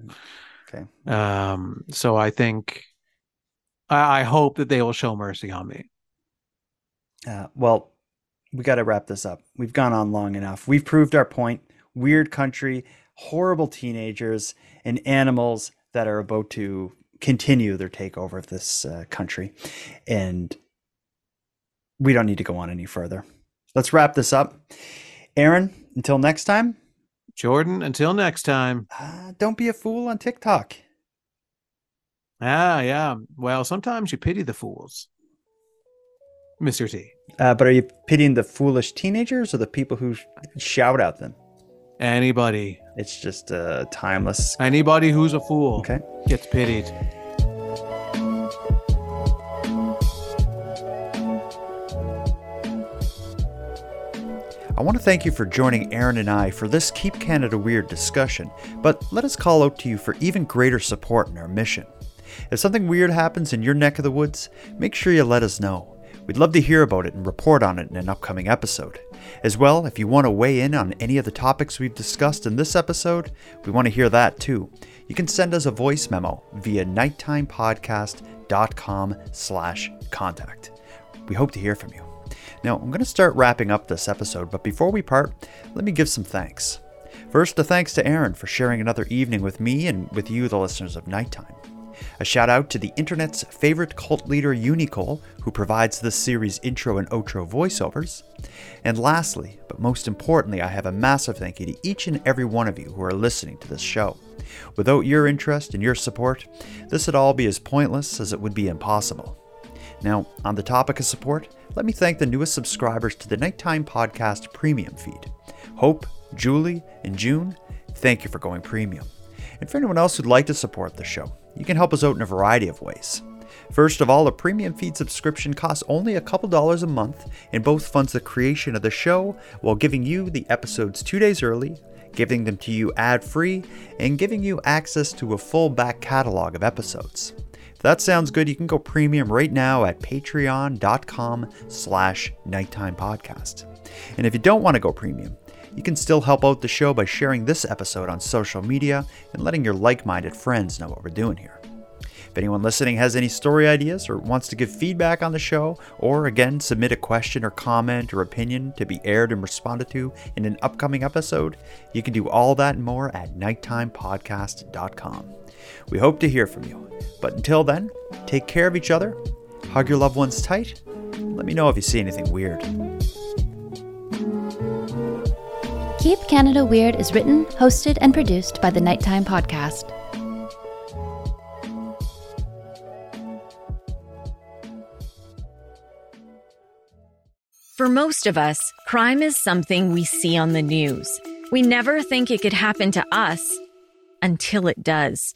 Speaker 1: Okay.
Speaker 3: Um, so I think I, I hope that they will show mercy on me.
Speaker 1: Uh, well, we got to wrap this up. We've gone on long enough. We've proved our point. Weird country, horrible teenagers, and animals that are about to continue their takeover of this uh, country. And we don't need to go on any further. Let's wrap this up. Aaron, until next time.
Speaker 3: Jordan, until next time.
Speaker 1: Uh, don't be a fool on TikTok.
Speaker 3: Ah, yeah. Well, sometimes you pity the fools. Mr. T.
Speaker 1: Uh, but are you pitying the foolish teenagers or the people who shout at them?
Speaker 3: Anybody.
Speaker 1: It's just uh, timeless.
Speaker 3: Anybody who's a fool
Speaker 1: okay.
Speaker 3: gets pitied.
Speaker 1: I want to thank you for joining Aaron and I for this Keep Canada Weird discussion, but let us call out to you for even greater support in our mission. If something weird happens in your neck of the woods, make sure you let us know. We'd love to hear about it and report on it in an upcoming episode. As well, if you want to weigh in on any of the topics we've discussed in this episode, we want to hear that too. You can send us a voice memo via nighttimepodcast.com slash contact. We hope to hear from you. Now, I'm going to start wrapping up this episode, but before we part, let me give some thanks. First, a thanks to Aaron for sharing another evening with me and with you, the listeners of Nighttime. A shout out to the internet's favorite cult leader, Unicole, who provides this series' intro and outro voiceovers. And lastly, but most importantly, I have a massive thank you to each and every one of you who are listening to this show. Without your interest and your support, this would all be as pointless as it would be impossible. Now, on the topic of support, let me thank the newest subscribers to the Nighttime Podcast Premium feed Hope, Julie, and June. Thank you for going premium. And for anyone else who'd like to support the show, you can help us out in a variety of ways. First of all, a premium feed subscription costs only a couple dollars a month and both funds the creation of the show while giving you the episodes two days early, giving them to you ad free, and giving you access to a full back catalog of episodes. If that sounds good, you can go premium right now at patreon.com slash nighttime podcast. And if you don't want to go premium, you can still help out the show by sharing this episode on social media and letting your like minded friends know what we're doing here. If anyone listening has any story ideas or wants to give feedback on the show, or again submit a question or comment or opinion to be aired and responded to in an upcoming episode, you can do all that and more at nighttimepodcast.com. We hope to hear from you. But until then, take care of each other, hug your loved ones tight, let me know if you see anything weird.
Speaker 23: Keep Canada Weird is written, hosted, and produced by the Nighttime Podcast.
Speaker 24: For most of us, crime is something we see on the news. We never think it could happen to us until it does.